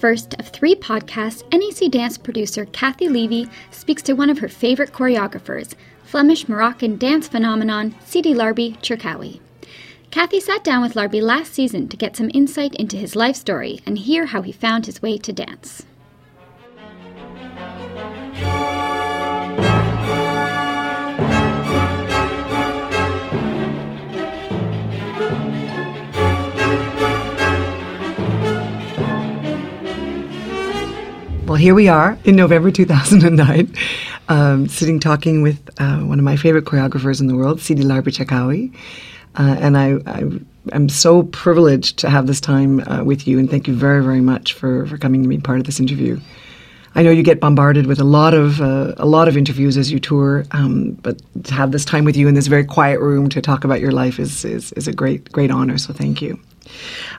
first of three podcasts, NAC dance producer Kathy Levy speaks to one of her favorite choreographers, Flemish Moroccan dance phenomenon Sidi Larbi Cherkaoui. Kathy sat down with Larbi last season to get some insight into his life story and hear how he found his way to dance. Well, here we are in November 2009, um, sitting talking with uh, one of my favorite choreographers in the world, Sidi Larbi. Uh, and I, I, am so privileged to have this time uh, with you, and thank you very, very much for, for coming to be part of this interview. I know you get bombarded with a lot of uh, a lot of interviews as you tour, um, but to have this time with you in this very quiet room to talk about your life is is, is a great great honor. So thank you.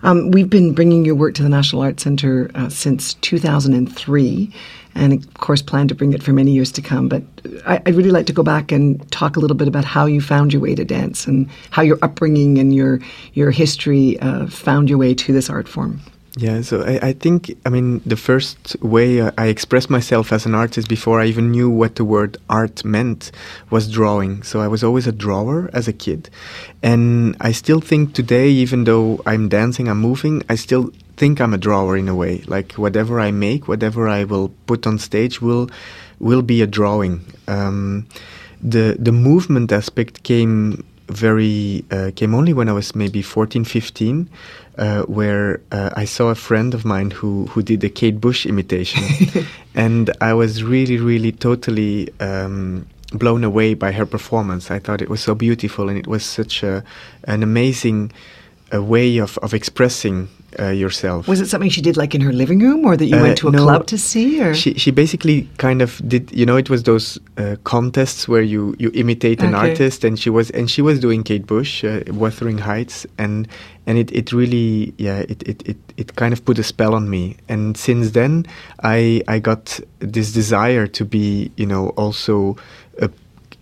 Um, we've been bringing your work to the National Arts Centre uh, since 2003, and of course, plan to bring it for many years to come. But I, would really like to go back and talk a little bit about how you found your way to dance and how your upbringing and your your history uh, found your way to this art form. Yeah, so I, I, think, I mean, the first way I expressed myself as an artist before I even knew what the word art meant was drawing. So I was always a drawer as a kid. And I still think today, even though I'm dancing, I'm moving, I still think I'm a drawer in a way. Like whatever I make, whatever I will put on stage will will be a drawing. Um, the the movement aspect came very uh, came only when I was maybe 14, 15, uh, where uh, I saw a friend of mine who who did a Kate Bush imitation, and I was really, really, totally. Um, blown away by her performance. I thought it was so beautiful and it was such a, an amazing a way of, of expressing uh, yourself. Was it something she did like in her living room or that you uh, went to a no, club to see? Or? She, she basically kind of did, you know, it was those uh, contests where you, you imitate an okay. artist and she was, and she was doing Kate Bush, uh, Wuthering Heights and, and it, it really, yeah, it, it, it, it kind of put a spell on me. And since then I, I got this desire to be, you know, also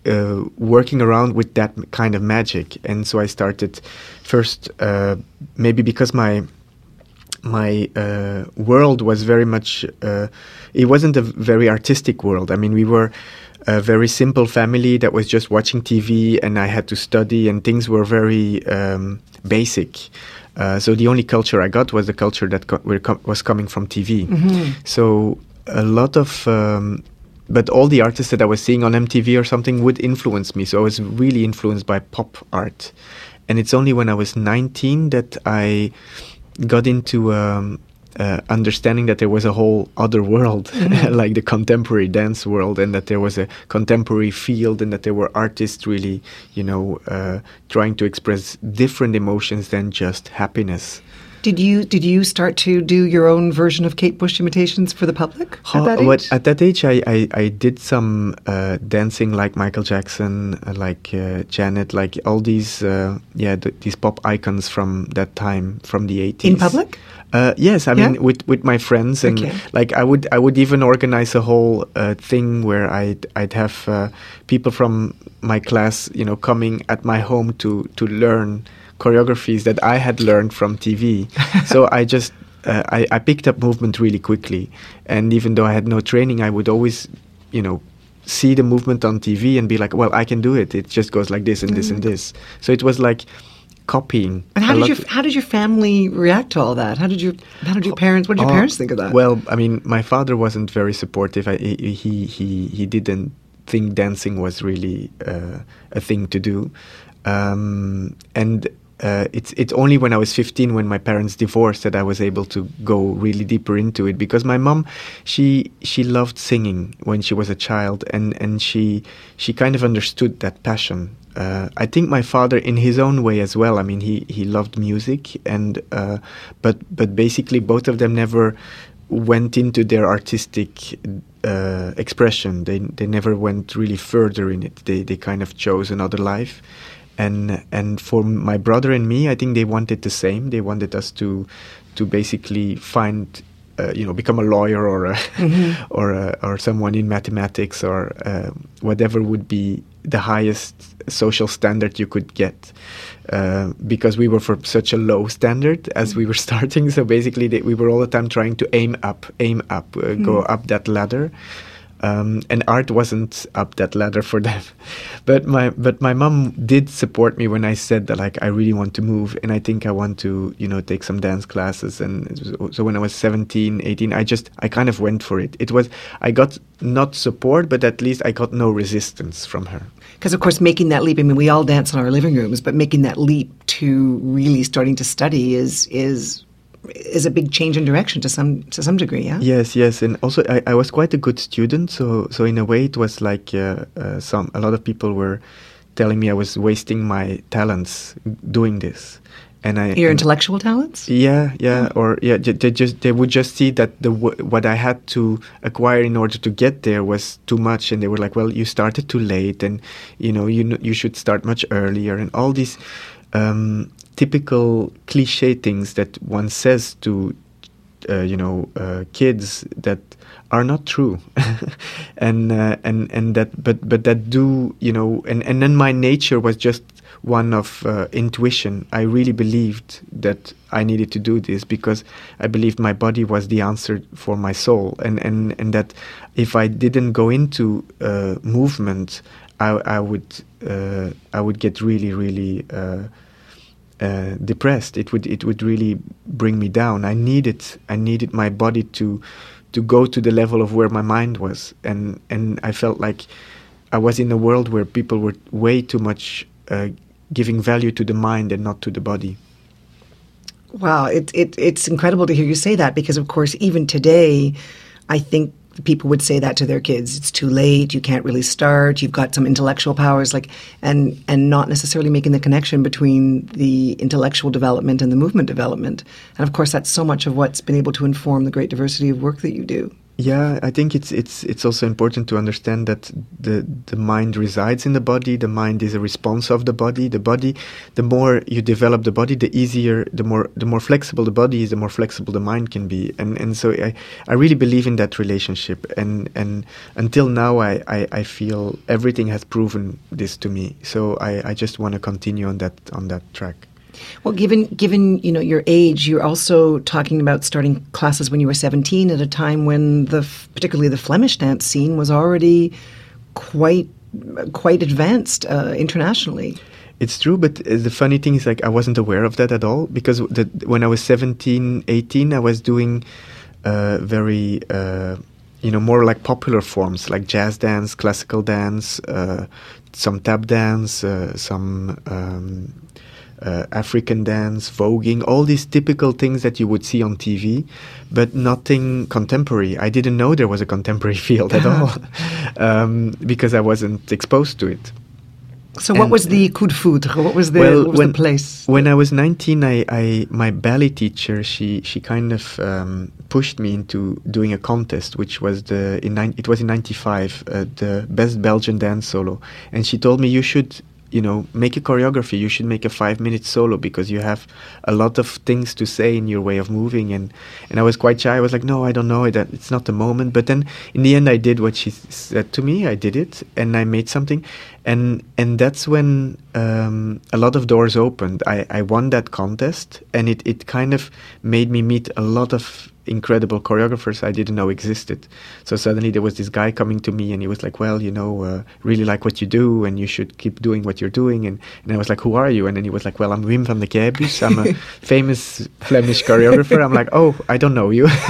uh, working around with that kind of magic. And so I started first, uh, maybe because my my uh, world was very much uh, it wasn't a very artistic world i mean we were a very simple family that was just watching tv and i had to study and things were very um, basic uh, so the only culture i got was the culture that co- com- was coming from tv mm-hmm. so a lot of um, but all the artists that I was seeing on MTV or something would influence me. So I was really influenced by pop art. And it's only when I was 19 that I got into um, uh, understanding that there was a whole other world, mm-hmm. like the contemporary dance world, and that there was a contemporary field, and that there were artists really, you know, uh, trying to express different emotions than just happiness. Did you did you start to do your own version of Kate Bush imitations for the public at that age? What, at that age, I, I, I did some uh, dancing like Michael Jackson, uh, like uh, Janet, like all these uh, yeah th- these pop icons from that time from the eighties. In public? Uh, yes, I yeah? mean with with my friends and okay. like I would I would even organize a whole uh, thing where I'd I'd have people from my class you know coming at my home to to learn choreographies that I had learned from TV. so I just uh, I, I picked up movement really quickly, and even though I had no training, I would always, you know, see the movement on TV and be like, well, I can do it. It just goes like this and this and mm. this. So it was like copying. And how did your how did your family react to all that? How did your how did your parents? What did your uh, parents think of that? Well, I mean, my father wasn't very supportive. I, he he he didn't think dancing was really uh, a thing to do, um, and uh, it's it's only when I was 15 when my parents divorced that I was able to go really deeper into it because my mom she she loved singing when she was a child and and she she kind of understood that passion. Uh, I think my father, in his own way as well. I mean, he he loved music and uh, but but basically both of them never went into their artistic uh, expression. They they never went really further in it. They they kind of chose another life and and for my brother and me, I think they wanted the same. They wanted us to to basically find uh, you know become a lawyer or a, mm-hmm. or a, or someone in mathematics or uh, whatever would be the highest social standard you could get uh, because we were for such a low standard as we were starting so basically they, we were all the time trying to aim up aim up uh, mm. go up that ladder um, and art wasn't up that ladder for them. but my but my mom did support me when I said that like I really want to move and I think I want to you know take some dance classes and so when I was 17 18 I just I kind of went for it. It was I got not support but at least I got no resistance from her. Because of course making that leap I mean we all dance in our living rooms but making that leap to really starting to study is is is a big change in direction to some to some degree. Yeah. Yes, yes, and also I, I was quite a good student, so so in a way it was like uh, uh, some a lot of people were telling me I was wasting my talents doing this. And I your intellectual talents. Yeah, yeah, oh. or yeah, they just they would just see that the what I had to acquire in order to get there was too much, and they were like, "Well, you started too late, and you know, you you should start much earlier," and all these um, typical cliche things that one says to uh, you know uh, kids that are not true. And uh, and and that but but that do you know and and then my nature was just one of uh, intuition. I really believed that i needed to do this because i believed my body was the answer for my soul. And and and that if i didn't go into uh, movement i i would uh, i would get really really uh, depressed. It would it would really bring me down. I needed I needed my body to to go to the level of where my mind was, and and I felt like I was in a world where people were way too much uh, giving value to the mind and not to the body. Wow, it, it it's incredible to hear you say that because of course even today, I think people would say that to their kids it's too late you can't really start you've got some intellectual powers like and and not necessarily making the connection between the intellectual development and the movement development. And of course that's so much of what's been able to inform the great diversity of work that you do yeah, I think it's it's it's also important to understand that the the mind resides in the body. The mind is a response of the body. The body, the more you develop the body, the easier, the more the more flexible the body is, the more flexible the mind can be. And and so I, I really believe in that relationship. And and until now, I, I, I feel everything has proven this to me. So I, I just want to continue on that on that track. Well, given given you know your age, you're also talking about starting classes when you were 17 at a time when the particularly the Flemish dance scene was already quite quite advanced uh, internationally. It's true, but uh, the funny thing is, like, I wasn't aware of that at all because the, when I was 17, 18, I was doing uh, very, uh, you know, more like popular forms like jazz dance, classical dance, uh, some tap dance, uh, some um, uh, African dance, voguing, all these typical things that you would see on TV, but nothing contemporary. I didn't know there was a contemporary field at all um, because I wasn't exposed to it. So, what was the coup de foudre? What was the, well, what was when, the place? When I was 19, I, I my ballet teacher she she kind of um, pushed me into doing a contest, which was the in it was in '95 uh, the best Belgian dance solo, and she told me you should you know make a choreography you should make a five minute solo because you have a lot of things to say in your way of moving. And and i was quite shy. I was like no i don't know. It it's not the moment. But then in the end i did what she said to me. I did it and i made something and and that's when um, a lot of doors opened i i won that contest and it it kind of made me meet a lot of incredible choreographers I didn't know existed. So suddenly there was this guy coming to me and he was like, well, you know, uh, really like what you do and you should keep doing what you're doing. And, and I was like, who are you? And then he was like, well, I'm Wim Vandekeybus. I'm a famous Flemish choreographer. I'm like, oh, I don't know you.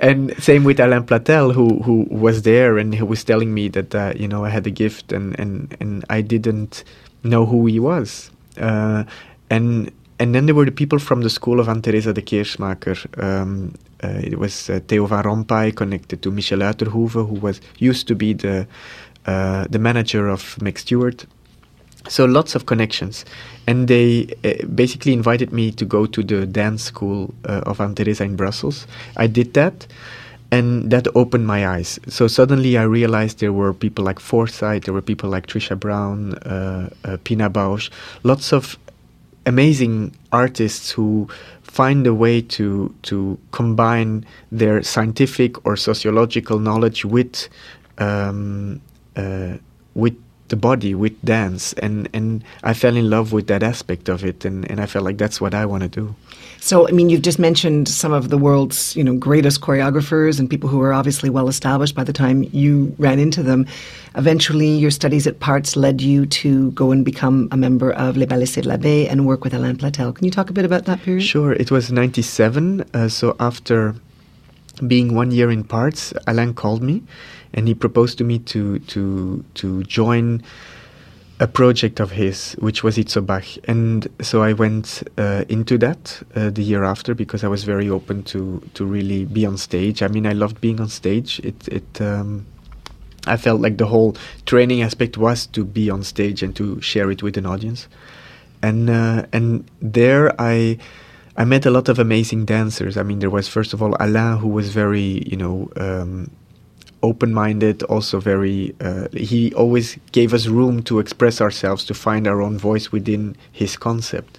and same with Alain Platel, who, who was there and he was telling me that, uh, you know, I had a gift and, and, and I didn't know who he was. Uh, and and then there were the people from the school of Anne Teresa De Keersmaeker. Um, uh, it was uh, Theo Van Rompay connected to Michel Uyterhoeven, who was used to be the uh, the manager of Meg Stuart. So lots of connections, and they uh, basically invited me to go to the dance school uh, of Anne Teresa in Brussels. I did that, and that opened my eyes. So suddenly I realized there were people like Forsythe, there were people like Trisha Brown, uh, uh, Pina Bausch, lots of amazing artists who find a way to to combine their scientific or sociological knowledge with um, uh, with the body with dance and and I fell in love with that aspect of it and, and I felt like that's what I want to do. So I mean you've just mentioned some of the world's, you know, greatest choreographers and people who were obviously well established by the time you ran into them. Eventually your studies at Parts led you to go and become a member of Les Ballets C de la B and work with Alain Platel. Can you talk a bit about that period? Sure. It was 97 uh, so after being one year in Parts, Alain called me and he proposed to me to to to join a project of his, which was Iets op Bach. And so I went uh, into that uh, the year after because I was very open to to really be on stage. I mean, I loved being on stage. It it um, I felt like the whole training aspect was to be on stage and to share it with an audience. And uh, and there I. I met a lot of amazing dancers. I mean, there was first of all Alain, who was very, you know, um, open-minded also very uh, he always gave us room to express ourselves to find our own voice within his concept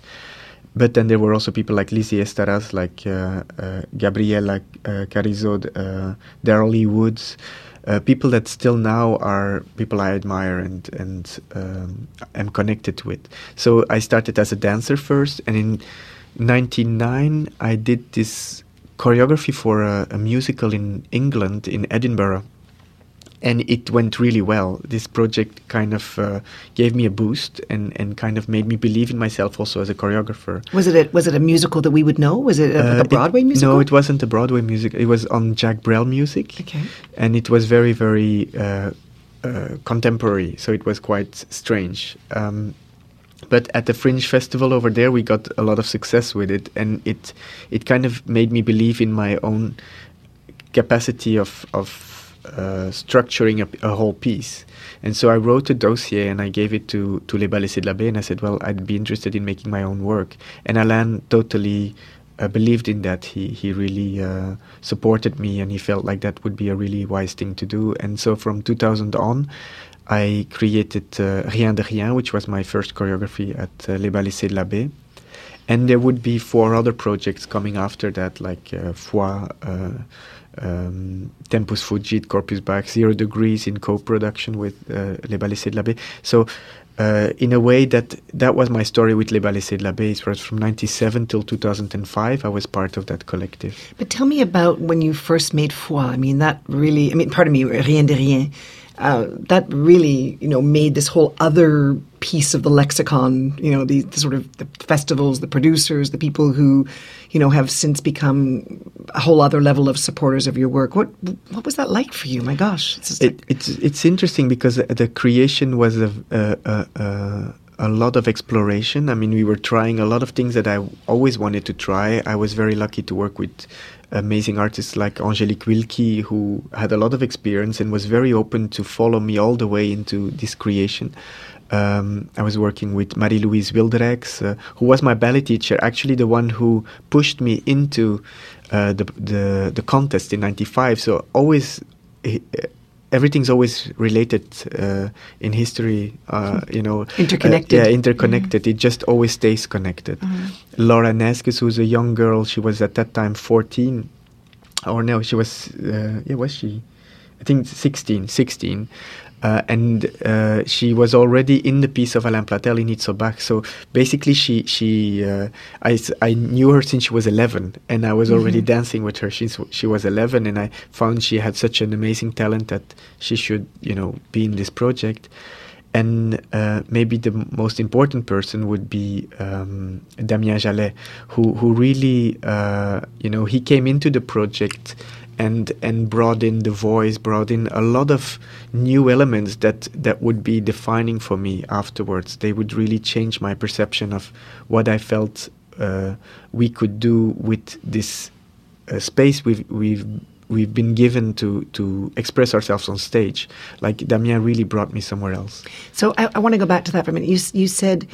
but then there were also people like Lisi Estaras, like uh, uh, Gabriela uh, Carrizo, uh, Daryl Woods, uh, people that still now are people I admire and and um, am connected with. So I started as a dancer first, and in '99 I did this choreography for a, a musical in England in Edinburgh and it went really well. This project kind of uh, gave me a boost and, and kind of made me believe in myself also as a choreographer. Was it a, was it a musical that we would know? Was it a, uh, a Broadway it, musical? No, it wasn't a Broadway music. It was on Jacques Brel music. Okay. And it was very very uh, uh contemporary, so it was quite strange. Um, but at the Fringe Festival over there, we got a lot of success with it, and it it kind of made me believe in my own capacity of of uh, structuring a, a, whole piece. And so I wrote a dossier and I gave it to, to Les Ballets C de la B and I said, well, I'd be interested in making my own work. And Alain totally uh, believed in that. He, he really uh, supported me and he felt like that would be a really wise thing to do. And so from 2000 on, I created uh, Rien de Rien, which was my first choreography at uh, Les Ballets C de la B. And there would be four other projects coming after that, like uh, Foi, uh, um, Tempus Fugit, Corpus Bach, Zero Degrees in co-production with uh, Les Ballets C de la B. So, uh, in a way, that that was my story with Les Ballets C de la B. It was from '97 till 2005. I was part of that collective. But tell me about when you first made Foi. I mean, that really. I mean, pardon me, Rien de Rien. Uh, that really, you know, made this whole other piece of the lexicon. You know, the, the, sort of the festivals, the producers, the people who, you know, have since become a whole other level of supporters of your work. What what was that like for you? My gosh, it's it, like it's it's interesting because the creation was a, a, a, a lot of exploration. I mean, we were trying a lot of things that I always wanted to try. I was very lucky to work with amazing artists like Angelique Wilkie, who had a lot of experience and was very open to follow me all the way into this creation. Um, I was working with Marie-Louise Wilderijks, uh, who was my ballet teacher, actually the one who pushed me into uh, the, the, the contest in '95. So always everything's always related uh, in history. Uh, you know, interconnected. Uh, yeah, interconnected. Mm-hmm. It just always stays connected. Mm-hmm. Laura Neyskens, who's a young girl, she was at that time 14, or no, she was. Uh, yeah, was she? I think 16, 16. Uh, and uh, she was already in the piece of Alain Platel in Iets op Bach. So basically, she she uh, I, I knew her since she was 11, and I was mm-hmm. already dancing with her since she was 11. And I found she had such an amazing talent that she should you know be in this project. And uh, maybe the most important person would be um, Damien Jalet, who who really uh, you know he came into the project and and brought in the voice, brought in a lot of new elements that that would be defining for me afterwards. They would really change my perception of what I felt uh, we could do with this uh, space we've we've we've been given to to express ourselves on stage. Like Damien really brought me somewhere else. So I, I want to go back to that for a minute. You you said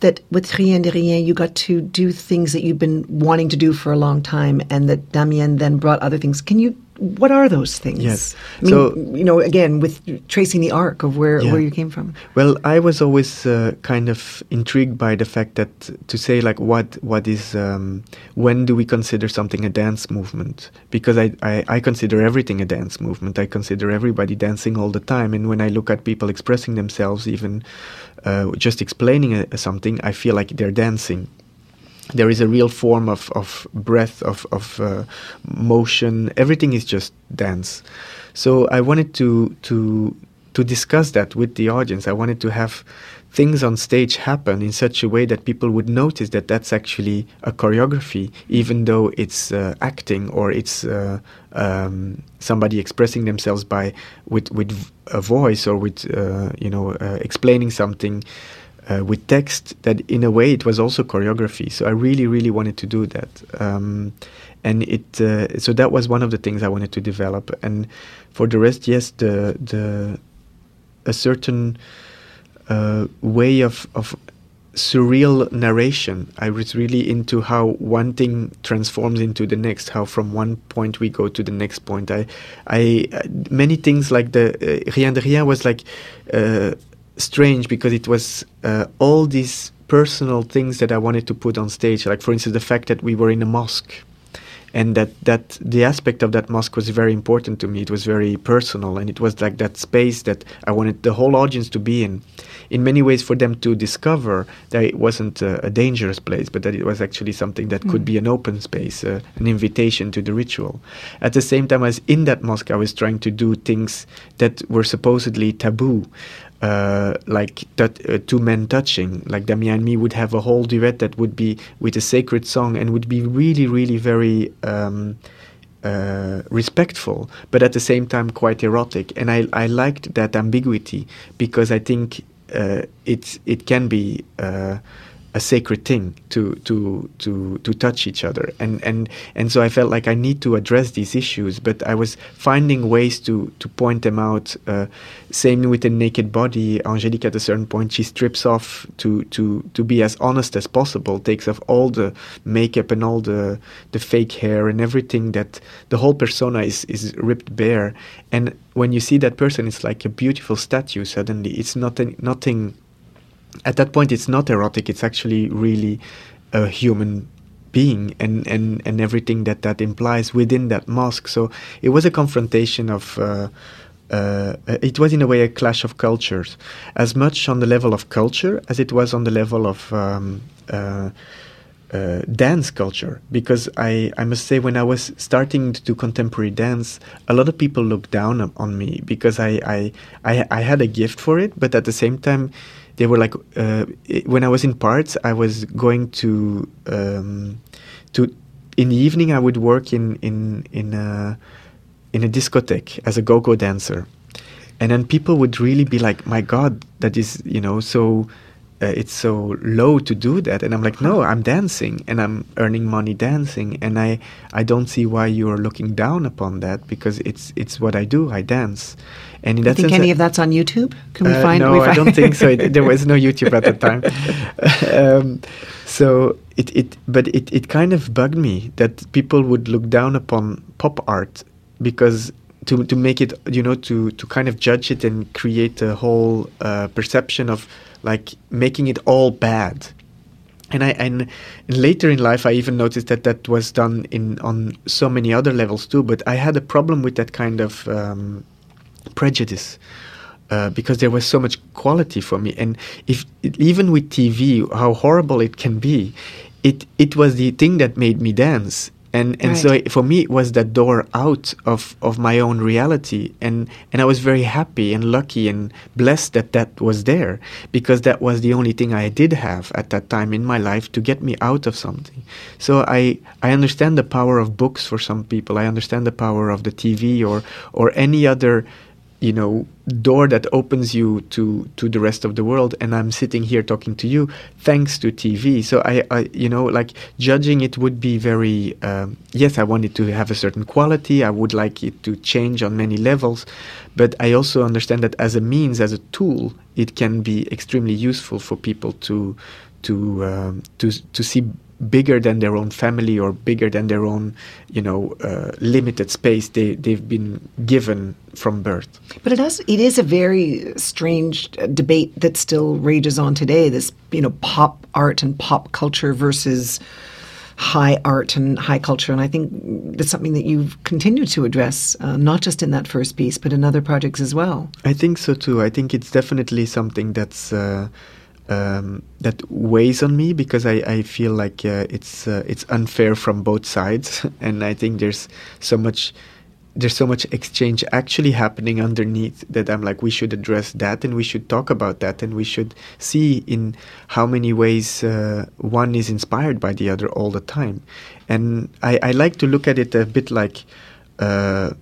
that with Rien de Rien, you got to do things that you've been wanting to do for a long time, and that Damien then brought other things. Can you what are those things? Yes. I mean, so you know, again, with tracing the arc of where yeah. where you came from. Well, I was always uh, kind of intrigued by the fact that to say like what what is um, when do we consider something a dance movement? Because I, I I consider everything a dance movement. I consider everybody dancing all the time, and when I look at people expressing themselves, even uh, just explaining a, uh, something, I feel like they're dancing there is a real form of, of breath, of, of uh, motion. Everything is just dance. So I wanted to to to discuss that with the audience. I wanted to have things on stage happen in such a way that people would notice that that's actually a choreography, even though it's uh, acting or it's uh, um, somebody expressing themselves by with with a voice or with uh, you know uh, explaining something uh, with text that in a way it was also choreography. So i really really wanted to do that. Um, and it uh, so that was one of the things i wanted to develop. And for the rest yes the the a certain uh, way of of surreal narration. I was really into how one thing transforms into the next how from one point we go to the next point. I i uh, many things like the uh, rien de rien was like uh, strange because it was uh, all these personal things that I wanted to put on stage. Like, for instance, the fact that we were in a mosque and that, that the aspect of that mosque was very important to me. It was very personal and it was like that space that I wanted the whole audience to be in. In many ways, for them to discover that it wasn't a, a dangerous place, but that it was actually something that mm. could be an open space, uh, an invitation to the ritual. At the same time, as in that mosque, I was trying to do things that were supposedly taboo uh, like uh, two men touching, like Damien and me would have a whole duet that would be with a sacred song and would be really, really very um, uh, respectful, but at the same time quite erotic. And I, I liked that ambiguity because I think uh, it it can be uh, a sacred thing to to to to touch each other. And and and so I felt like I need to address these issues but I was finding ways to to point them out uh, same with the naked body. Angelique at a certain point she strips off to to to be as honest as possible takes off all the makeup and all the the fake hair and everything that the whole persona is is ripped bare. And when you see that person it's like a beautiful statue suddenly. It's not nothing at that point it's not erotic. It's actually really a human being and, and, and everything that that implies within that mosque. So it was a confrontation of uh, uh, it was in a way a clash of cultures. As much on the level of culture as it was on the level of um, uh, uh, dance culture. Because I, I must say when I was starting to do contemporary dance a lot of people looked down on me because I, I, I, I had a gift for it but at the same time they were like uh, when I was in parts, I was going to um, to in the evening I would work in in in a in a discotheque as a go-go dancer, and then people would really be like, "My God, that is you know so." Uh, it's so low to do that and i'm like no i'm dancing and i'm earning money dancing and i i don't see why you are looking down upon that because it's it's what i do i dance and in that think sense, any of that's on YouTube? Can we uh, find? No, we find I don't think so. It, there was no YouTube at the time. um, so it, it, but it, it kind of bugged me that people would look down upon pop art because to to make it, you know, to to kind of judge it and create a whole uh, perception of like making it all bad. And I and later in life I even noticed that that was done in on so many other levels too. But I had a problem with that kind of um, prejudice. Uh, because there was so much quality for me, and if even with TV, how horrible it can be, it it was the thing that made me dance and and right. so for me it was that door out of of my own reality. And and I was very happy and lucky and blessed that that was there because that was the only thing I did have at that time in my life to get me out of something. So I I understand the power of books for some people. I understand the power of the TV or or any other you know door that opens you to to the rest of the world and i'm sitting here talking to you thanks to tv so i, I you know like judging it would be very um, yes i want it to have a certain quality i would like it to change on many levels but i also understand that as a means as a tool it can be extremely useful for people to to um, to to see bigger than their own family or bigger than their own, you know, uh, limited space they they've been given from birth. But it has it is a very strange uh, debate that still rages on today. This you know pop art and pop culture versus high art and high culture. And I think that's something that you've continued to address, uh, not just in that first piece, but in other projects as well. I think so too. I think it's definitely something that's. Uh, um, that weighs on me because I, I feel like uh, it's uh, it's unfair from both sides, and I think there's so much there's so much exchange actually happening underneath that I'm like we should address that and we should talk about that and we should see in how many ways uh, one is inspired by the other all the time, and I, I like to look at it a bit like uh,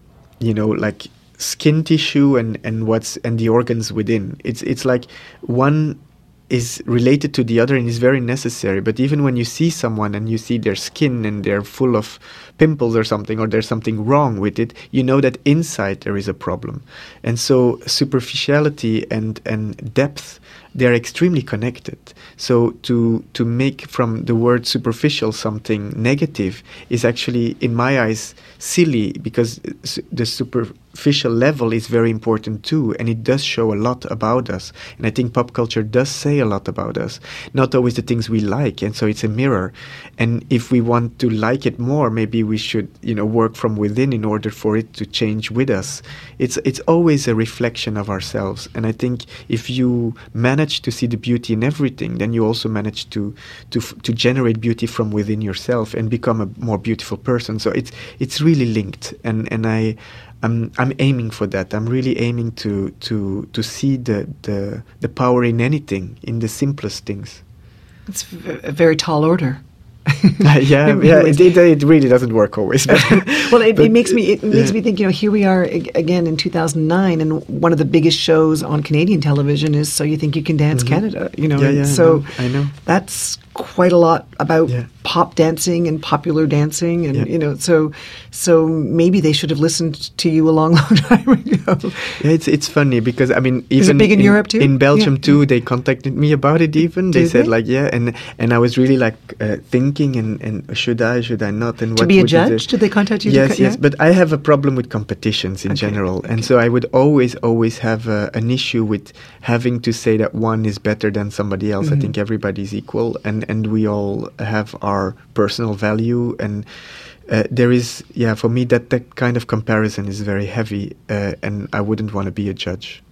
you know like skin tissue and and what's and the organs within. It's it's like one is related to the other and is very necessary. But even when you see someone and you see their skin and they're full of pimples or something, or there's something wrong with it, you know that inside there is a problem. And so superficiality and, and depth, they're extremely connected. So to to make from the word superficial something negative is actually, in my eyes, silly because the super superficial level is very important too, and it does show a lot about us. And I think pop culture does say a lot about us, not always the things we like, and so it's a mirror. And if we want to like it more, maybe we should, you know, work from within in order for it to change with us. It's it's always a reflection of ourselves, and I think if you manage to see the beauty in everything, then you also manage to to to generate beauty from within yourself and become a more beautiful person. So it's it's really linked, and and I I'm I'm aiming for that. I'm really aiming to to to see the the the power in anything, in the simplest things. It's a very tall order. yeah, yeah, it, it, it, really doesn't work always. But, well, it, it, makes me it makes yeah. me think. You know, here we are again in 2009, and one of the biggest shows on Canadian television is "So You Think You Can Dance mm-hmm. Canada." You know, yeah, yeah, so I know. I know. that's quite a lot about yeah. pop dancing and popular dancing, and yeah. you know, so so maybe they should have listened to you a long, long time ago. Yeah, it's it's funny because I mean, even big in, in Europe too? In Belgium yeah. too, they contacted me about it. Even they said they? like, yeah, and and I was really like uh, thinking and and should I, should I not, and to what be a judge? Did they contact you? Yes, yes, but I have a problem with competitions in okay. general, okay. and so I would always always have uh, an issue with having to say that one is better than somebody else. Mm-hmm. I think everybody's equal, and and we all have our personal value and. Uh, there is, yeah, for me that that kind of comparison is very heavy, uh, and I wouldn't want to be a judge.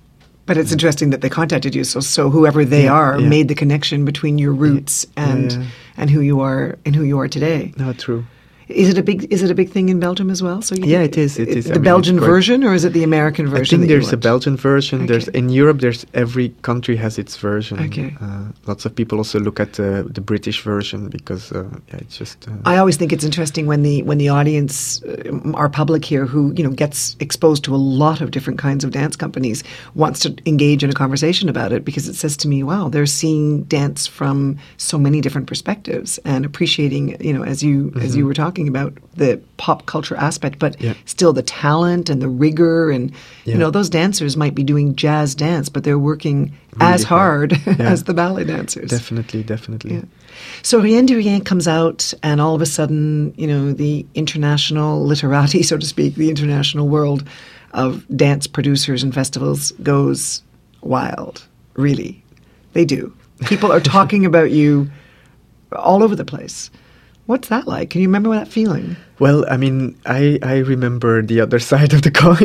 But it's interesting that they contacted you. So, so whoever they yeah, are yeah. made the connection between your roots and yeah, and who you are and who you are today. No, true. Is it a big is it a big thing in Belgium as well? So yeah, it is. It is the I mean, Belgian version, or is it the American version? I think there's a Belgian version. Okay. There's in Europe. There's every country has its version. Okay. Uh, lots of people also look at uh, the British version because uh, yeah, it's just. Uh, I always think it's interesting when the when the audience, uh, our public here, who you know gets exposed to a lot of different kinds of dance companies, wants to engage in a conversation about it because it says to me, wow, they're seeing dance from so many different perspectives and appreciating, you know, as you mm-hmm. as you were talking talking about the pop culture aspect, but yeah. still the talent and the rigor and yeah. you know those dancers might be doing jazz dance, but they're working really as hard, hard. Yeah. as the ballet dancers. Definitely, definitely. So Rien de Rien comes out, and all of a sudden, you know, the international literati, so to speak, the international world of dance producers and festivals goes wild. Really, they do. People are talking about you all over the place. What's that like? Can you remember that feeling? Well, I mean, I, I remember the other side of the coin.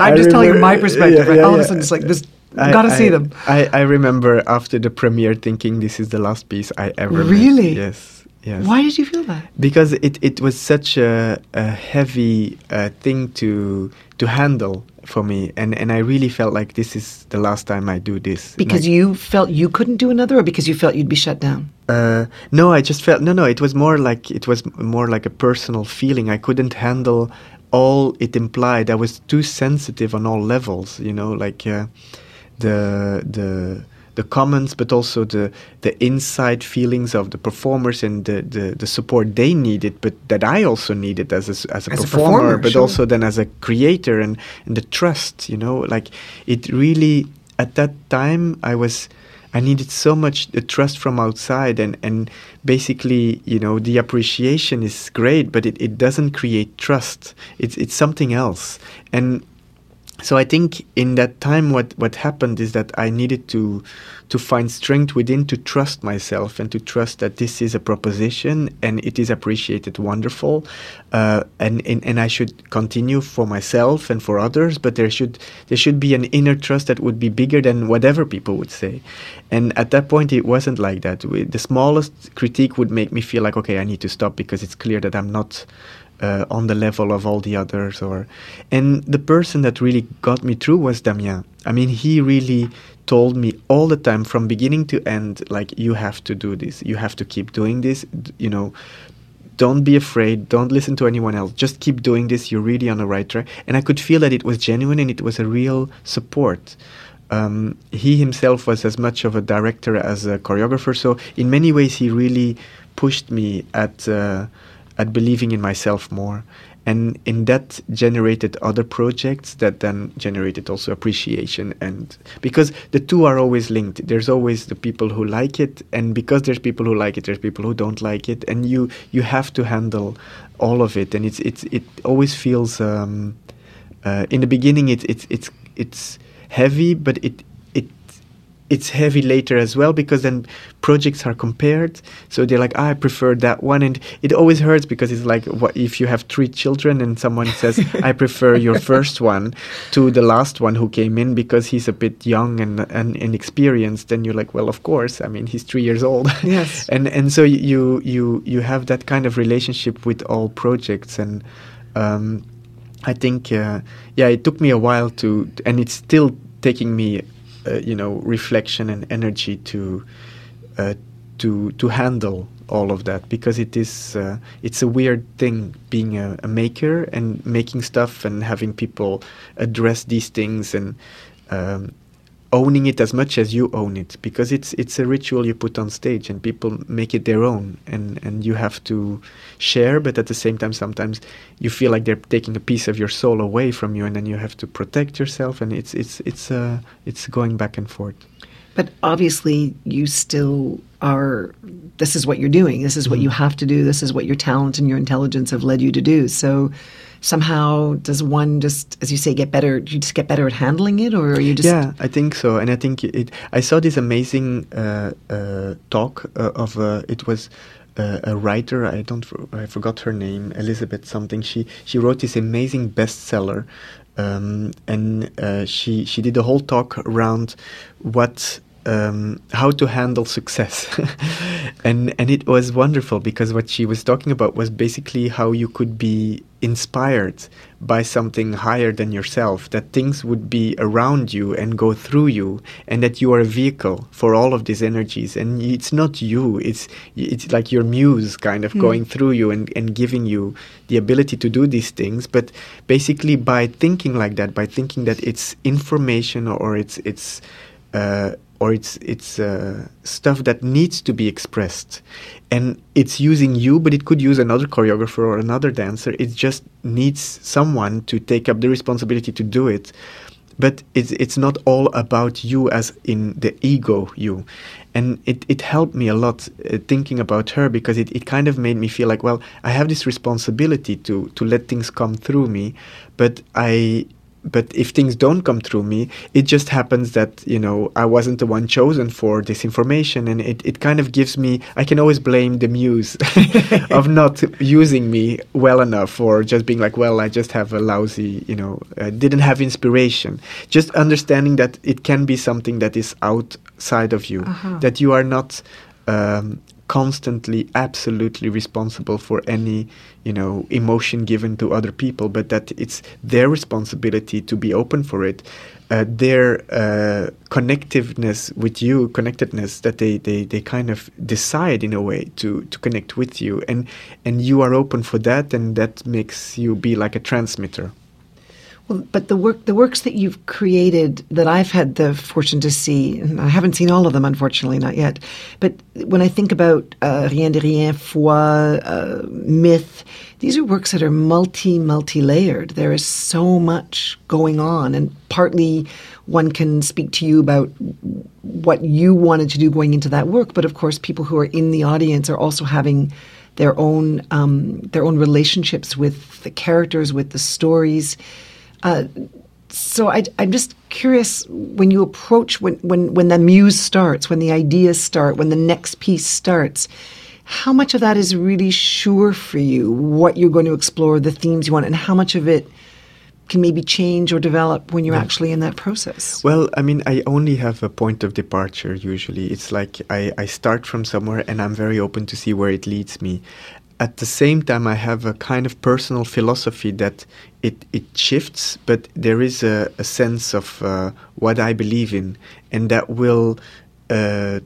I'm just remember, telling you my perspective. Yeah, yeah, all of a sudden, it's like this. I, gotta I, see them. I, I remember after the premiere thinking this is the last piece I ever really made. yes yes why did you feel that because it, it was such a, a heavy uh, thing to to handle for me. And and I really felt like this is the last time I do this. Because like, you felt you couldn't do another or because you felt you'd be shut down? Uh, no I just felt no no it was more like it was more like a personal feeling. I couldn't handle all it implied. I was too sensitive on all levels you know like uh, the the the comments, but also the the inside feelings of the performers and the, the, the support they needed, but that I also needed as a, as a, as performer, a performer, but sure. also then as a creator and, and the trust, you know, like it really at that time I was I needed so much the trust from outside, and and basically, you know, the appreciation is great, but it, it doesn't create trust. It's it's something else, and so I think in that time, what what happened is that I needed to to find strength within to trust myself and to trust that this is a proposition and it is appreciated wonderful uh, and, and and I should continue for myself and for others but there should there should be an inner trust that would be bigger than whatever people would say. And at that point it wasn't like that. The smallest critique would make me feel like okay I need to stop because it's clear that I'm not uh, on the level of all the others or and the person that really got me through was Damien. I mean he really told me all the time from beginning to end like you have to do this. You have to keep doing this. You know don't be afraid. Don't listen to anyone else. Just keep doing this. You're really on the right track. And i could feel that it was genuine and it was a real support. Um, he himself was as much of a director as a choreographer. So in many ways he really pushed me at uh, at believing in myself more. And in that generated other projects that then generated also appreciation. And because the two are always linked there's always the people who like it. And because there's people who like it there's people who don't like it. And you you have to handle all of it. And it's it's it always feels um, uh, in the beginning it's it's it's it's heavy but it it's heavy later as well because then projects are compared. So they're like i prefer that one. And it always hurts because it's like what if you have three children and someone says i prefer your first one to the last one who came in because he's a bit young and, and inexperienced and you're like well of course. I mean he's three years old. Yes. And and so you you you have that kind of relationship with all projects. And um, i think uh, yeah it took me a while to and it's still taking me you know reflection and energy to uh, to to handle all of that because it is uh, it's a weird thing being a, a, maker and making stuff and having people address these things and um, owning it as much as you own it because it's it's a ritual you put on stage and people make it their own and and you have to share but at the same time sometimes you feel like they're taking a piece of your soul away from you and then you have to protect yourself and it's it's it's uh it's going back and forth but obviously you still are this is what you're doing this is what mm-hmm. you have to do this is what your talent and your intelligence have led you to do so somehow does one just as you say get better you just get better at handling it or are you just yeah i think so. And i think it i saw this amazing uh, uh, talk uh, of uh, it was uh, a writer i don't i forgot her name elizabeth something. She she wrote this amazing bestseller um, and she she did a whole talk around what um, how to handle success, and and it was wonderful because what she was talking about was basically how you could be inspired by something higher than yourself, that things would be around you and go through you, and that you are a vehicle for all of these energies, and it's not you, it's it's like your muse kind of mm. going through you and, and giving you the ability to do these things, but basically by thinking like that, by thinking that it's information or it's it's uh, or it's it's uh, stuff that needs to be expressed. And it's using you but it could use another choreographer or another dancer. It just needs someone to take up the responsibility to do it. But it's it's not all about you as in the ego you. And it, it helped me a lot uh, thinking about her because it, it kind of made me feel like well i have this responsibility to to let things come through me but i but if things don't come through me, it just happens that, you know, I wasn't the one chosen for this information. And it, it kind of gives me, I can always blame the muse of not using me well enough or just being like, well, I just have a lousy, you know, uh, didn't have inspiration. Just understanding that it can be something that is outside of you, uh-huh. that you are not um, constantly absolutely responsible for any you know emotion given to other people but that it's their responsibility to be open for it. Uh, their uh, connectiveness with you connectedness that they, they, they kind of decide in a way to, to connect with you. And and you are open for that and that makes you be like a transmitter But the work, the works that you've created that I've had the fortune to see, and I haven't seen all of them, unfortunately, not yet. But when I think about uh, Rien de Rien, Foi, uh, Myth, these are works that are multi, multi layered. There is so much going on, and partly one can speak to you about what you wanted to do going into that work. But of course, people who are in the audience are also having their own um, their own relationships with the characters, with the stories. Uh, so I, am just curious when you approach when, when when the muse starts, when the ideas start, when the next piece starts. How much of that is really sure for you? What you're going to explore, the themes you want, and how much of it can maybe change or develop when you're yeah. actually in that process? Well, I mean, I only have a point of departure usually. It's like I, I start from somewhere and I'm very open to see where it leads me at the same time, I have a kind of personal philosophy that it, it shifts, but there is a, a sense of uh, what I believe in, and that will uh,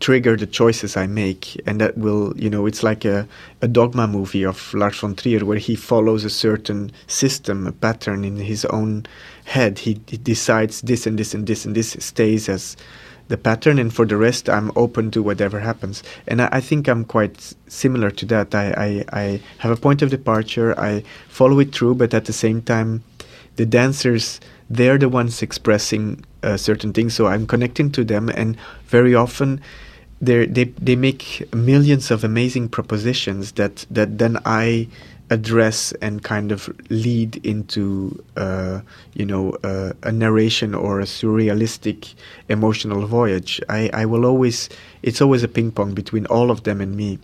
trigger the choices I make, and that will, you know, it's like a, a dogma movie of Lars von Trier where he follows a certain system, a pattern in his own head. He, he decides this and this and this and this stays as the pattern, and for the rest, I'm open to whatever happens. And I, I think I'm quite similar to that. I, I, I have a point of departure, I follow it through, but at the same time, the dancers they're the ones expressing uh, certain things, so I'm connecting to them, and very often they they make millions of amazing propositions that that then I address and kind of lead into uh, you know uh, a narration or a surrealistic emotional voyage. I, I will always it's always a ping pong between all of them and me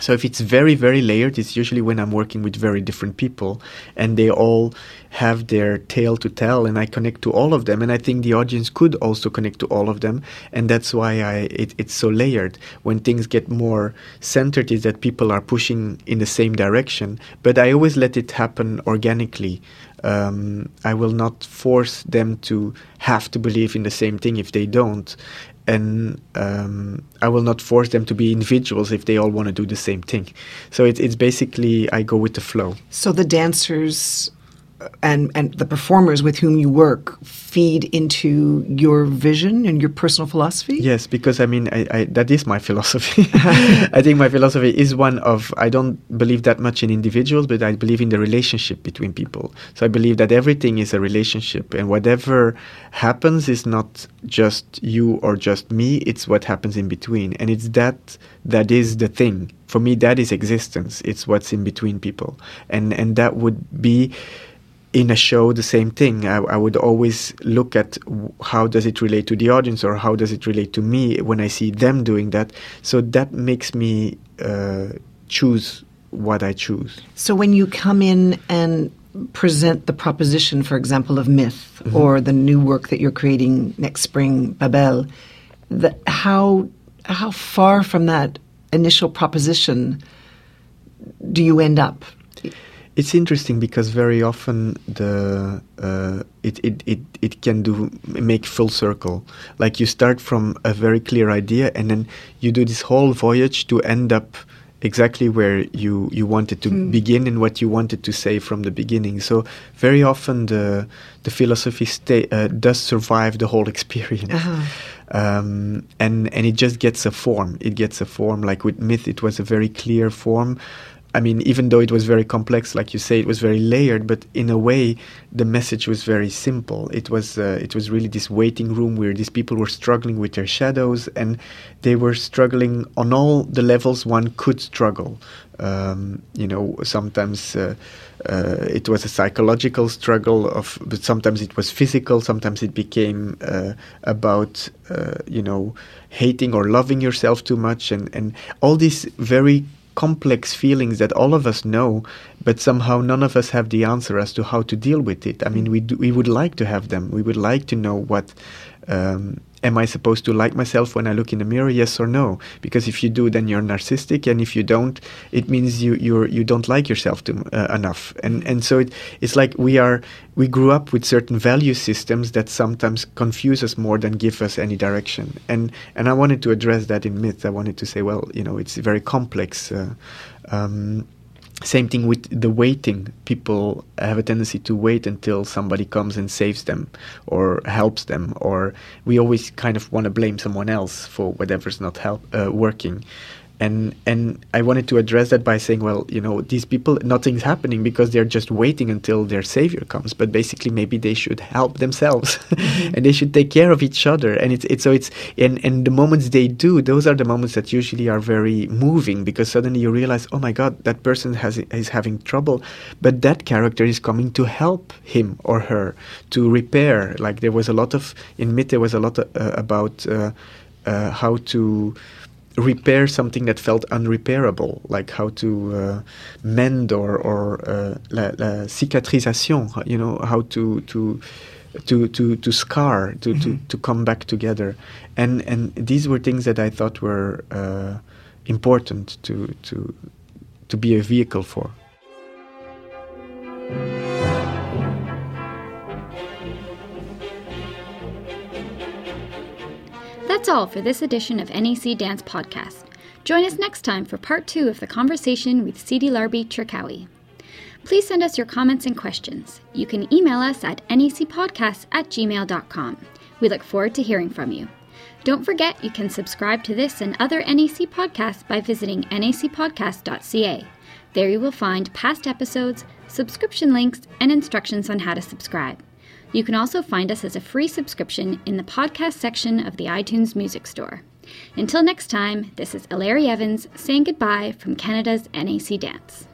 so if it's very, very layered, it's usually when I'm working with very different people and they all have their tale to tell and I connect to all of them. And I think the audience could also connect to all of them. And that's why I, it, it's so layered. When things get more centered is that people are pushing in the same direction. But I always let it happen organically. Um, I will not force them to have to believe in the same thing if they don't and um, I will not force them to be individuals if they all want to do the same thing. So it, it's basically I go with the flow. So the dancers and and the performers with whom you work feed into your vision and your personal philosophy? Yes because i mean I, I, that is my philosophy. I think my philosophy is one of i don't believe that much in individuals but i believe in the relationship between people. So i believe that everything is a relationship and whatever happens is not just you or just me it's what happens in between. And it's that that is the thing. For me that is existence. It's what's in between people. And and that would be in a show the same thing. I, I, would always look at how does it relate to the audience or how does it relate to me when i see them doing that. So that makes me uh, choose what i choose. So when you come in and present the proposition for example of myth mm-hmm. or the new work that you're creating next spring babel the, how how far from that initial proposition do you end up it's interesting because very often the uh, it, it, it, it can do make full circle. Like you start from a very clear idea and then you do this whole voyage to end up exactly where you, you wanted to mm. begin and what you wanted to say from the beginning. So very often the the philosophy stay, uh, does survive the whole experience. Uh-huh. Um, and and it just gets a form. It gets a form. Like with myth, it was a very clear form. I mean, even though it was very complex, like you say, it was very layered. But in a way, the message was very simple. It was uh, it was really this waiting room where these people were struggling with their shadows, and they were struggling on all the levels one could struggle. Um, you know, sometimes uh, uh, it was a psychological struggle of, but sometimes it was physical. Sometimes it became uh, about uh, you know hating or loving yourself too much, and and all these very complex feelings that all of us know, but somehow none of us have the answer as to how to deal with it. I mean, we do, we would like to have them. We would like to know what. Um, am I supposed to like myself when I look in the mirror? Yes or no? Because if you do, then you're narcissistic, and if you don't, it means you you're you don't like yourself too, uh, enough. And and so it, it's like we are we grew up with certain value systems that sometimes confuse us more than give us any direction. And and I wanted to address that in myth. I wanted to say, well, you know, it's very complex. Uh, um, same thing with the waiting. People have a tendency to wait until somebody comes and saves them or helps them, or we always kind of want to blame someone else for whatever's not help uh, working and and I wanted to address that by saying, well, you know, these people, nothing's happening because they're just waiting until their savior comes. But basically, maybe they should help themselves, mm-hmm. and they should take care of each other. And it's it's so it's and and the moments they do, those are the moments that usually are very moving because suddenly you realize, oh my God, that person has is having trouble, but that character is coming to help him or her to repair. Like there was a lot of in Myth, there was a lot of, uh, about uh, uh, how to repair something that felt unrepairable, like how to uh, mend or, or uh, la, la, cicatrisation, you know, how to to to to, to scar, to, mm-hmm. to, to come back together, and and these were things that I thought were uh, important to to to be a vehicle for. That's all for this edition of NAC Dance Podcast. Join us next time for part two of the conversation with Sidi Larbi Cherkaoui. Please send us your comments and questions. You can email us at nacpodcast at gmail.com. We look forward to hearing from you. Don't forget you can subscribe to this and other NAC podcasts by visiting nacpodcast.ca. There you will find past episodes, subscription links, and instructions on how to subscribe. You can also find us as a free subscription in the podcast section of the iTunes Music Store. Until next time, this is Ellery Evans saying goodbye from Canada's NAC Dance.